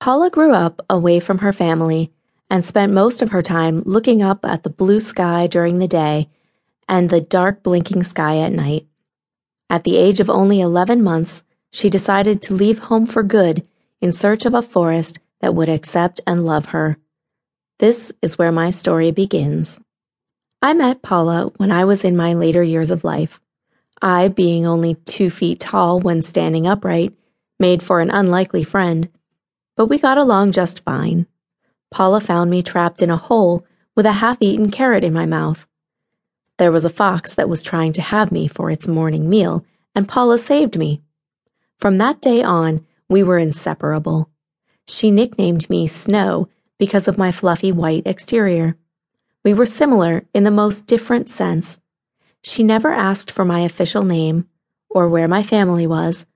Polla grew up away from her family and spent most of her time looking up at the blue sky during the day and the dark blinking sky at night. At the age of only 11 months, she decided to leave home for good in search of a forest that would accept and love her. This is where my story begins. I met Polla when I was in my later years of life. I, being only two feet tall when standing upright, made for an unlikely friend, but we got along just fine. Polla found me trapped in a hole with a half eaten carrot in my mouth. There was a fox that was trying to have me for its morning meal, and Polla saved me. From that day on, we were inseparable. She nicknamed me Snow because of my fluffy white exterior. We were similar in the most different sense. She never asked for my official name, or where my family was,